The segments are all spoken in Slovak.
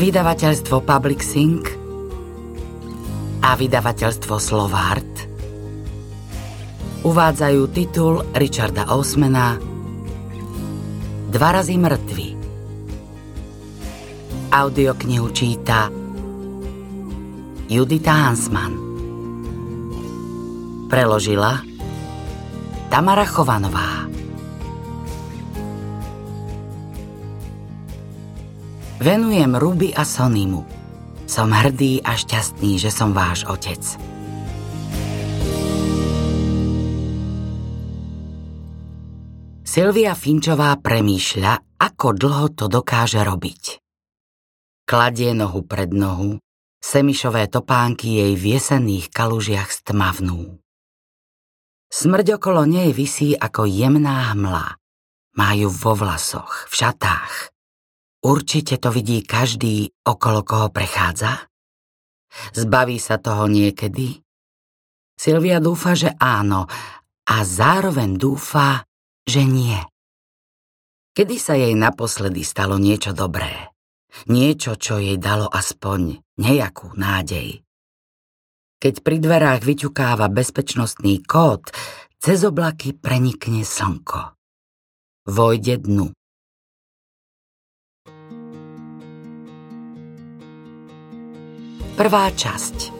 Vydavateľstvo Public Sync a vydavateľstvo Slovart uvádzajú titul Richarda Osmana Dva razy mŕtvy. Audioknihu číta Judita Hansman. Preložila Tamara Chovanová. Venujem Ruby a Sonimu. Som hrdý a šťastný, že som váš otec. Silvia Finčová premýšľa, ako dlho to dokáže robiť. Kladie nohu pred nohu, semišové topánky jej v jesenných kalužiach stmavnú. Smrť okolo nej visí ako jemná hmla. Majú vo vlasoch, v šatách. Určite to vidí každý, okolo koho prechádza? Zbaví sa toho niekedy? Silvia dúfa, že áno a zároveň dúfa, že nie. Kedy sa jej naposledy stalo niečo dobré? Niečo, čo jej dalo aspoň nejakú nádej. Keď pri dverách vyťukáva bezpečnostný kód, cez oblaky prenikne slnko. Vojde dnu. Prvá časť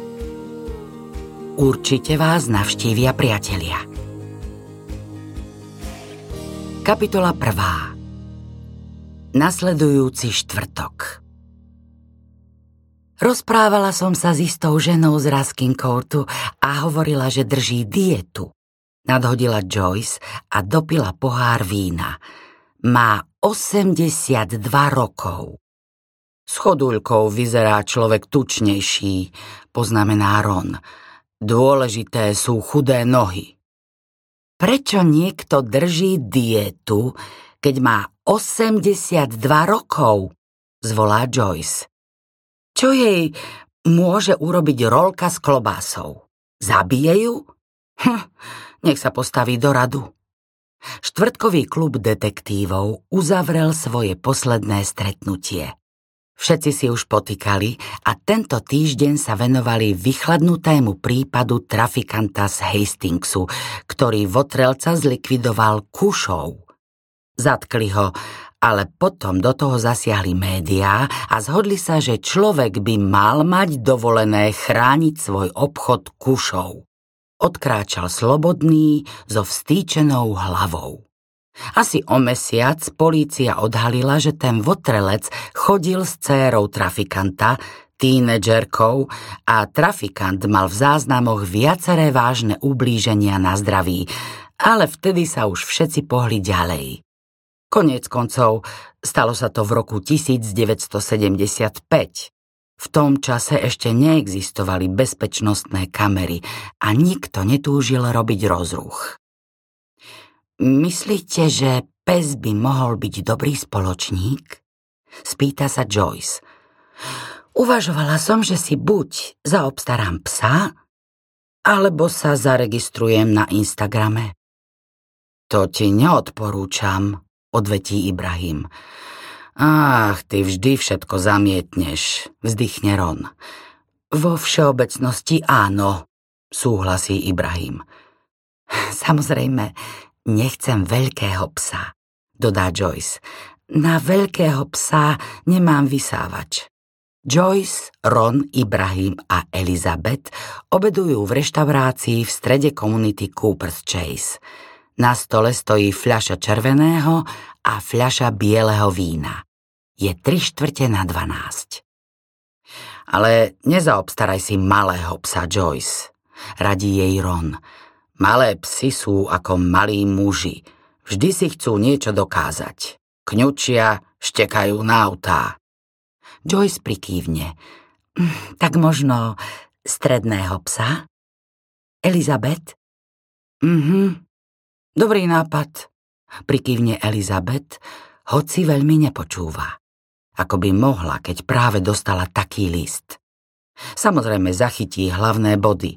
Určite vás navštívia priatelia. Kapitola prvá Nasledujúci štvrtok Rozprávala som sa s istou ženou z Raskin Courtu a hovorila, že drží dietu. Nadhodila Joyce a dopila pohár vína. Má 82 rokov. S choduľkou vyzerá človek tučnejší, poznamená Ron. Dôležité sú chudé nohy. Prečo niekto drží dietu, keď má 82 rokov? Zvolá Joyce. Čo jej môže urobiť rolka s klobásou? Zabije ju? Hm, nech sa postaví do radu. Štvrtkový klub detektívov uzavrel svoje posledné stretnutie. Všetci si už potýkali a tento týždeň sa venovali vychladnutému prípadu trafikanta z Hastingsu, ktorý Votrelca zlikvidoval kušou. Zatkli ho, ale potom do toho zasiahli médiá a zhodli sa, že človek by mal mať dovolené chrániť svoj obchod kušou. Odkráčal slobodný so vstýčenou hlavou. Asi o mesiac polícia odhalila, že ten votrelec chodil s cérou trafikanta, tínedžerkou a trafikant mal v záznamoch viaceré vážne ublíženia na zdraví, ale vtedy sa už všetci pohli ďalej. Konec koncov, stalo sa to v roku 1975. V tom čase ešte neexistovali bezpečnostné kamery a nikto netúžil robiť rozruch. Myslíte, že pes by mohol byť dobrý spoločník? Spýta sa Joyce. Uvažovala som, že si buď zaobstarám psa, alebo sa zaregistrujem na Instagrame. To ti neodporúčam, odvetí Ibrahim. Ach, ty vždy všetko zamietneš, vzdychne Ron. Vo všeobecnosti áno, súhlasí Ibrahim. Samozrejme, Nechcem veľkého psa, dodá Joyce. Na veľkého psa nemám vysávač. Joyce, Ron, Ibrahim a Elizabeth obedujú v reštaurácii v strede komunity Cooper's Chase. Na stole stojí fľaša červeného a fľaša bieleho vína. Je tri štvrte na dvanásť. Ale nezaobstaraj si malého psa Joyce, radí jej Ron. Malé psy sú ako malí muži. Vždy si chcú niečo dokázať. Kňučia, štekajú na autá. Joyce prikývne. Hm, tak možno stredného psa? Elizabeth? Mhm. Dobrý nápad. Prikývne Elizabeth, hoci veľmi nepočúva. Ako by mohla, keď práve dostala taký list. Samozrejme zachytí hlavné body.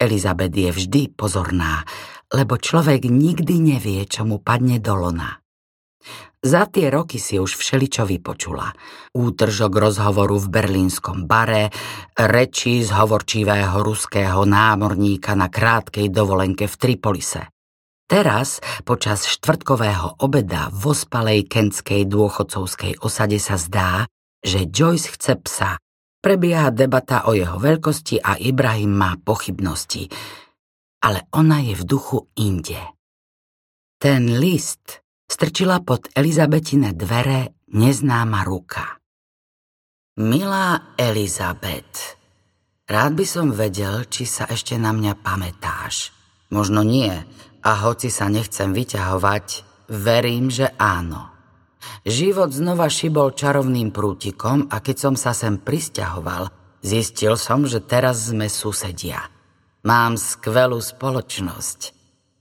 Elizabeth je vždy pozorná, lebo človek nikdy nevie, čo mu padne do lona. Za tie roky si už všeličo vypočula. Útržok rozhovoru v berlínskom bare, reči z hovorčivého ruského námorníka na krátkej dovolenke v Tripolise. Teraz, počas štvrtkového obeda v ospalej kenskej dôchodcovskej osade sa zdá, že Joyce chce psa. Prebieha debata o jeho veľkosti a Ibrahim má pochybnosti. Ale ona je v duchu inde. Ten list strčila pod Elizabetine dvere neznáma ruka. Milá Elizabet, rád by som vedel, či sa ešte na mňa pamätáš. Možno nie, a hoci sa nechcem vyťahovať, verím, že áno. Život znova šibol čarovným prútikom a keď som sa sem prisťahoval, zistil som, že teraz sme susedia. Mám skvelú spoločnosť –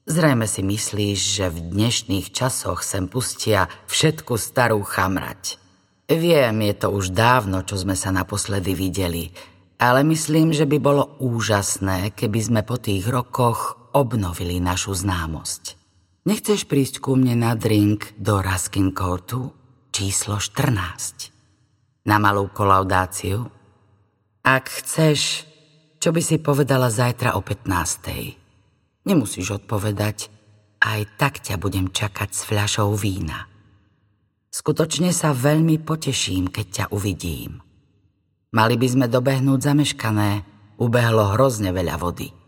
Zrejme si myslíš, že v dnešných časoch sem pustia všetku starú chamrať. Viem, je to už dávno, čo sme sa naposledy videli, ale myslím, že by bolo úžasné, keby sme po tých rokoch obnovili našu známosť. Nechceš prísť ku mne na drink do Raskin Courtu číslo 14? Na malú kolaudáciu? Ak chceš, čo by si povedala zajtra o 15. Nemusíš odpovedať, aj tak ťa budem čakať s fľašou vína. Skutočne sa veľmi poteším, keď ťa uvidím. Mali by sme dobehnúť zameškané, ubehlo hrozne veľa vody.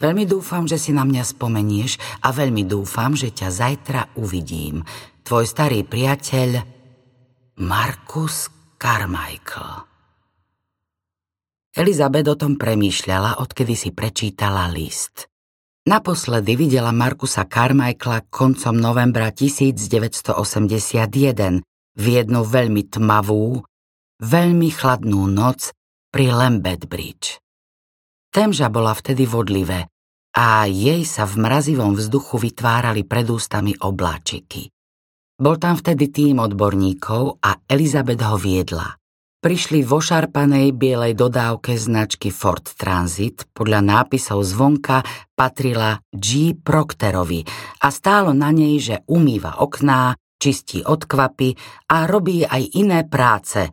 Veľmi dúfam, že si na mňa spomenieš a veľmi dúfam, že ťa zajtra uvidím. Tvoj starý priateľ Markus Carmichael. Elizabeth o tom premýšľala, odkedy si prečítala list. Naposledy videla Markusa Carmichaela koncom novembra 1981 v jednu veľmi tmavú, veľmi chladnú noc pri Lambeth Bridge. Temža bola vtedy vodlivé a jej sa v mrazivom vzduchu vytvárali pred ústami obláčiky. Bol tam vtedy tým odborníkov a Elizabeth ho viedla prišli vo šarpanej bielej dodávke značky Ford Transit, podľa nápisov zvonka patrila G. Procterovi a stálo na nej, že umýva okná, čistí odkvapy a robí aj iné práce.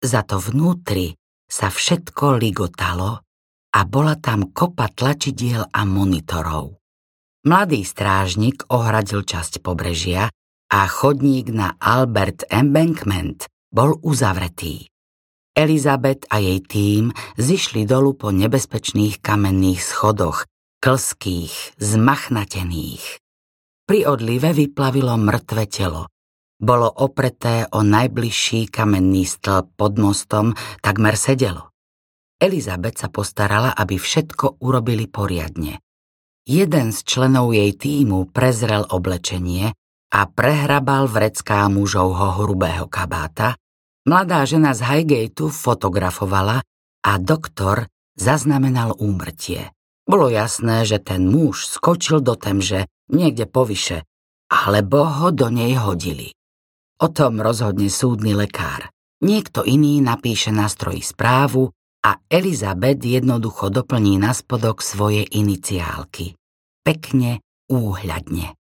Za to vnútri sa všetko ligotalo a bola tam kopa tlačidiel a monitorov. Mladý strážnik ohradil časť pobrežia a chodník na Albert Embankment bol uzavretý. Elizabeth a jej tým zišli dolu po nebezpečných kamenných schodoch, klských, zmachnatených. Pri odlive vyplavilo mŕtve telo. Bolo opreté o najbližší kamenný stĺp pod mostom, takmer sedelo. Elizabeth sa postarala, aby všetko urobili poriadne. Jeden z členov jej týmu prezrel oblečenie a prehrabal vrecká mužovho hrubého kabáta, Mladá žena z Highgateu fotografovala a doktor zaznamenal úmrtie. Bolo jasné, že ten muž skočil do temže niekde povyše, alebo ho do nej hodili. O tom rozhodne súdny lekár. Niekto iný napíše na stroji správu a Elizabeth jednoducho doplní na spodok svoje iniciálky. Pekne, úhľadne.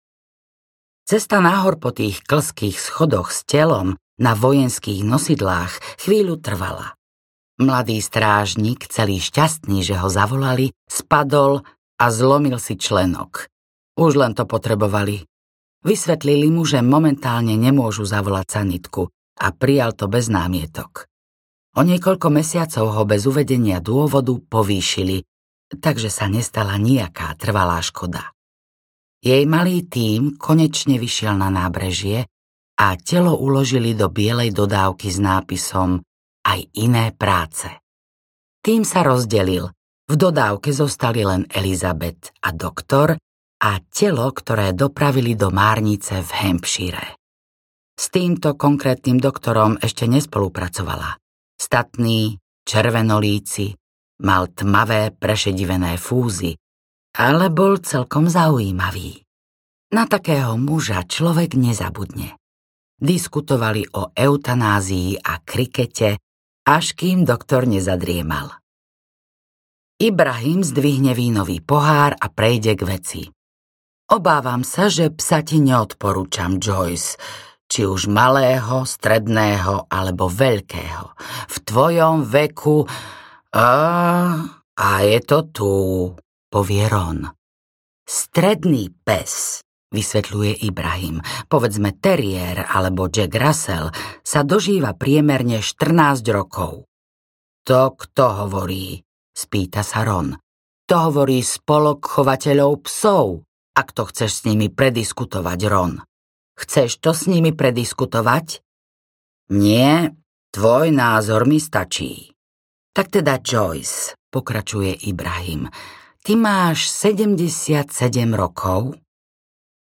Cesta nahor po tých klských schodoch s telom na vojenských nosidlách chvíľu trvala. Mladý strážnik, celý šťastný, že ho zavolali, spadol a zlomil si členok. Už len to potrebovali. Vysvetlili mu, že momentálne nemôžu zavolať sanitku a prijal to bez námietok. O niekoľko mesiacov ho bez uvedenia dôvodu povýšili, takže sa nestala nejaká trvalá škoda. Jej malý tím konečne vyšiel na nábrežie a telo uložili do bielej dodávky s nápisom aj iné práce. Tým sa rozdelil. V dodávke zostali len Elizabeth a doktor a telo, ktoré dopravili do Márnice v Hampshire. S týmto konkrétnym doktorom ešte nespolupracovala. Statný, červenolíci, mal tmavé prešedivené fúzy, ale bol celkom zaujímavý. Na takého muža človek nezabudne diskutovali o eutanázii a krikete, až kým doktor nezadriemal. Ibrahim zdvihne vínový pohár a prejde k veci. Obávam sa, že psa ti neodporúčam, Joyce. Či už malého, stredného alebo veľkého. V tvojom veku... A, a je to tu, povie Ron. Stredný pes, vysvetľuje Ibrahim, povedzme Terrier alebo Jack Russell, sa dožíva priemerne 14 rokov. To kto hovorí? spýta sa Ron. To hovorí spolok chovateľov psov, ak to chceš s nimi prediskutovať, Ron. Chceš to s nimi prediskutovať? Nie, tvoj názor mi stačí. Tak teda Joyce, pokračuje Ibrahim, ty máš 77 rokov?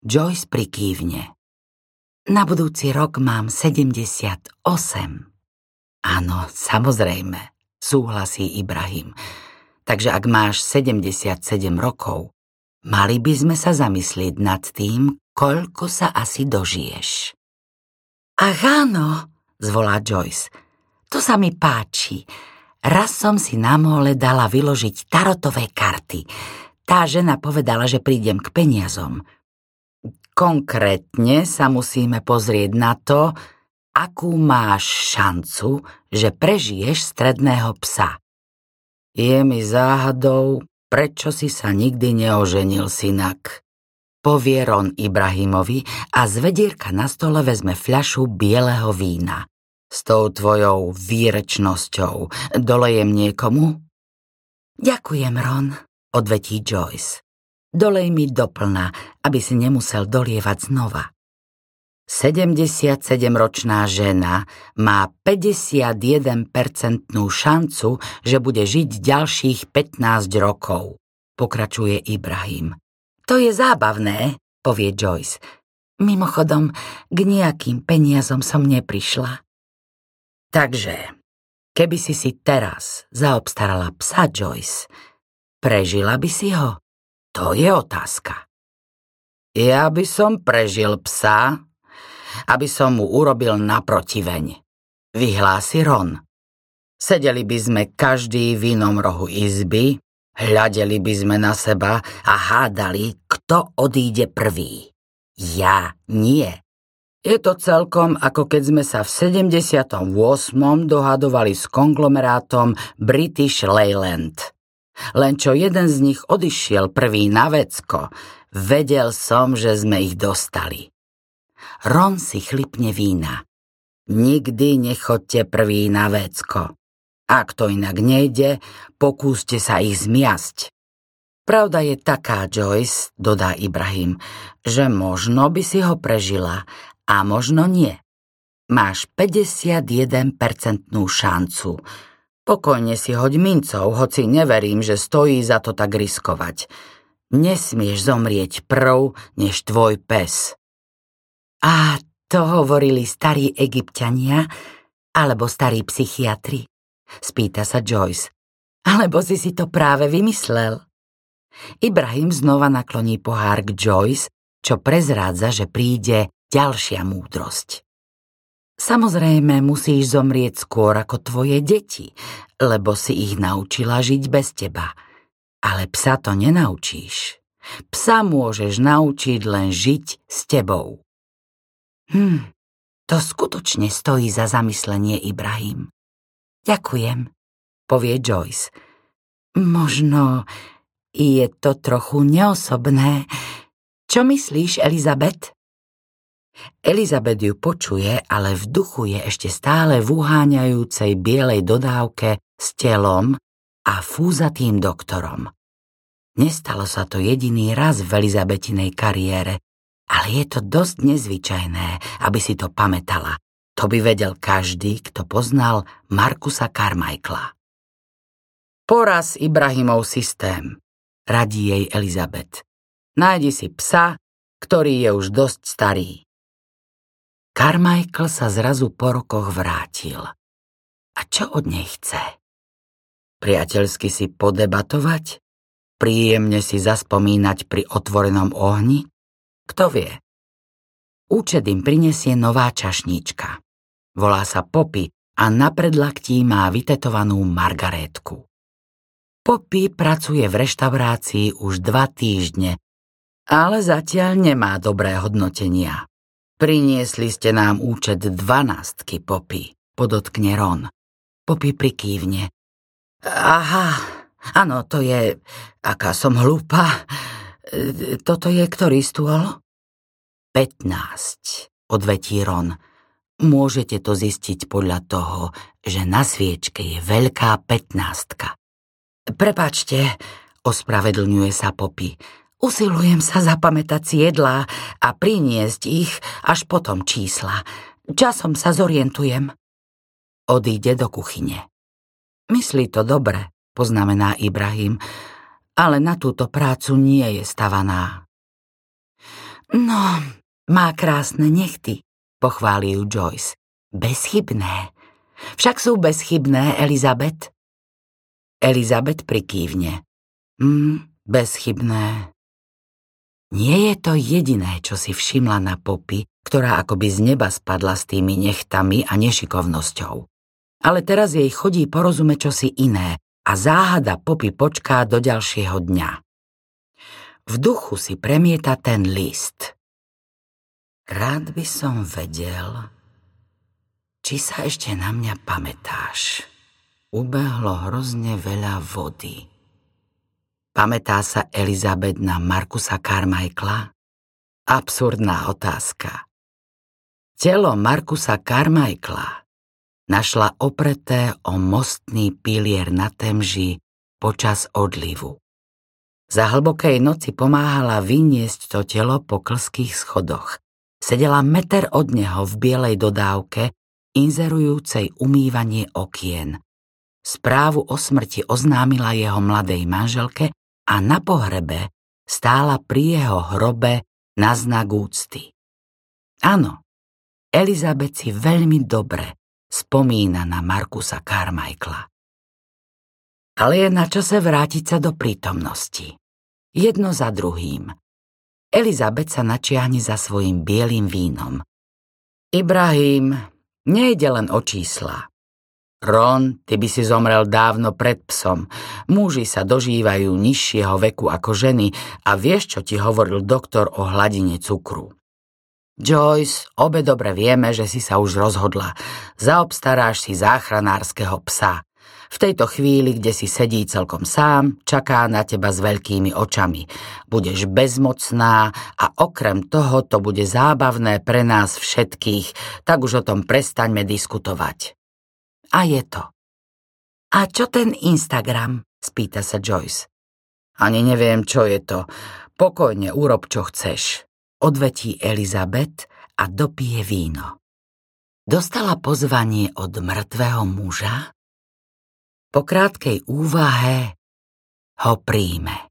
Joyce prikývne. Na budúci rok mám 78. Áno, samozrejme, súhlasí Ibrahim. Takže ak máš 77 rokov, mali by sme sa zamyslieť nad tým, koľko sa asi dožiješ. Ach áno, zvolá Joyce, to sa mi páči. Raz som si na mole dala vyložiť tarotové karty. Tá žena povedala, že prídem k peniazom. Konkrétne sa musíme pozrieť na to, akú máš šancu, že prežiješ stredného psa. Je mi záhadou, prečo si sa nikdy neoženil, synak. Povie Ron Ibrahimovi a z vedierka na stole vezme fľašu bieleho vína. S tou tvojou výrečnosťou dolejem niekomu? Ďakujem, Ron, odvetí Joyce. Dolej mi doplna, aby si nemusel dolievať znova. 77-ročná žena má 51% šancu, že bude žiť ďalších 15 rokov, pokračuje Ibrahim. To je zábavné, povie Joyce. Mimochodom, k nejakým peniazom som neprišla. Takže, keby si si teraz zaobstarala psa Joyce, prežila by si ho? To je otázka. Ja by som prežil psa, aby som mu urobil naprotiveň. Vyhlási Ron. Sedeli by sme každý v inom rohu izby Hľadeli by sme na seba a hádali, kto odíde prvý. Ja nie. Je to celkom ako keď sme sa v 78. dohadovali s konglomerátom British Leyland. Len čo jeden z nich odišiel prvý na vecko, vedel som, že sme ich dostali. Ron si chlipne vína. Nikdy nechoďte prvý na vecko. Ak to inak nejde, pokúste sa ich zmiasť. Pravda je taká, Joyce, dodá Ibrahim, že možno by si ho prežila a možno nie. Máš 51% šancu. Pokojne si hoď mincov, hoci neverím, že stojí za to tak riskovať. Nesmieš zomrieť prv, než tvoj pes. A to hovorili starí egyptiania alebo starí psychiatri. Spýta sa Joyce. Alebo si si to práve vymyslel? Ibrahim znova nakloní pohár k Joyce, čo prezrádza, že príde ďalšia múdrosť. Samozrejme musíš zomrieť skôr ako tvoje deti, lebo si ich naučila žiť bez teba. Ale psa to nenaučíš. Psa môžeš naučiť len žiť s tebou. Hm, to skutočne stojí za zamyslenie, Ibrahim. Ďakujem, povie Joyce. Možno je to trochu neosobné. Čo myslíš, Elizabeth? Elizabeth ju počuje, ale v duchu je ešte stále v uháňajúcej bielej dodávke s telom a fúzatým doktorom. Nestalo sa to jediný raz v Elizabetinej kariére, ale je to dosť nezvyčajné, aby si to pamätala to by vedel každý, kto poznal Markusa Carmichaela. Poraz Ibrahimov systém, radí jej Elizabeth. Nájdi si psa, ktorý je už dosť starý. Carmichael sa zrazu po rokoch vrátil. A čo od nej chce? Priateľsky si podebatovať? Príjemne si zaspomínať pri otvorenom ohni? Kto vie? Účet im prinesie nová čašníčka. Volá sa Poppy a na predlaktí má vytetovanú Margarétku. Poppy pracuje v reštaurácii už dva týždne, ale zatiaľ nemá dobré hodnotenia. Priniesli ste nám účet dvanástky, Popy, podotkne Ron. Popy prikývne. Aha, áno, to je... Aká som hlúpa. Toto je ktorý stôl? 15, odvetí Ron. Môžete to zistiť podľa toho, že na sviečke je veľká 15. Prepačte, ospravedlňuje sa Popy. Usilujem sa zapamätať jedlá a priniesť ich až potom čísla. Časom sa zorientujem. Odíde do kuchyne. Myslí to dobre, poznamená Ibrahim, ale na túto prácu nie je stavaná. No, má krásne nechty, pochváli ju Joyce. Bezchybné. Však sú bezchybné, Elizabeth. Elizabeth prikývne. Mm, bezchybné. Nie je to jediné, čo si všimla na popy, ktorá akoby z neba spadla s tými nechtami a nešikovnosťou. Ale teraz jej chodí porozume čosi iné a záhada popy počká do ďalšieho dňa. V duchu si premieta ten list. Rád by som vedel, či sa ešte na mňa pamätáš. Ubehlo hrozne veľa vody. Pamätá sa Elizabeth na Markusa Carmichaela? Absurdná otázka. Telo Markusa Carmichaela našla opreté o mostný pilier na Temži počas odlivu. Za hlbokej noci pomáhala vyniesť to telo po klských schodoch. Sedela meter od neho v bielej dodávke, inzerujúcej umývanie okien. Správu o smrti oznámila jeho mladej manželke a na pohrebe stála pri jeho hrobe na znak úcty. Áno, Elizabeth si veľmi dobre spomína na Markusa Carmichaela. Ale je na čase vrátiť sa do prítomnosti. Jedno za druhým. Elizabeth sa načiahne za svojim bielým vínom. Ibrahim, nejde len o čísla. Ron, ty by si zomrel dávno pred psom. Muži sa dožívajú nižšieho veku ako ženy a vieš, čo ti hovoril doktor o hladine cukru. Joyce, obe dobre vieme, že si sa už rozhodla. Zaobstaráš si záchranárskeho psa. V tejto chvíli, kde si sedí celkom sám, čaká na teba s veľkými očami. Budeš bezmocná a okrem toho to bude zábavné pre nás všetkých, tak už o tom prestaňme diskutovať. A je to. A čo ten Instagram? spýta sa Joyce. Ani neviem, čo je to. Pokojne urob, čo chceš. Odvetí Elizabeth a dopije víno. Dostala pozvanie od mŕtvého muža? Po krátkej úvahe ho príjme.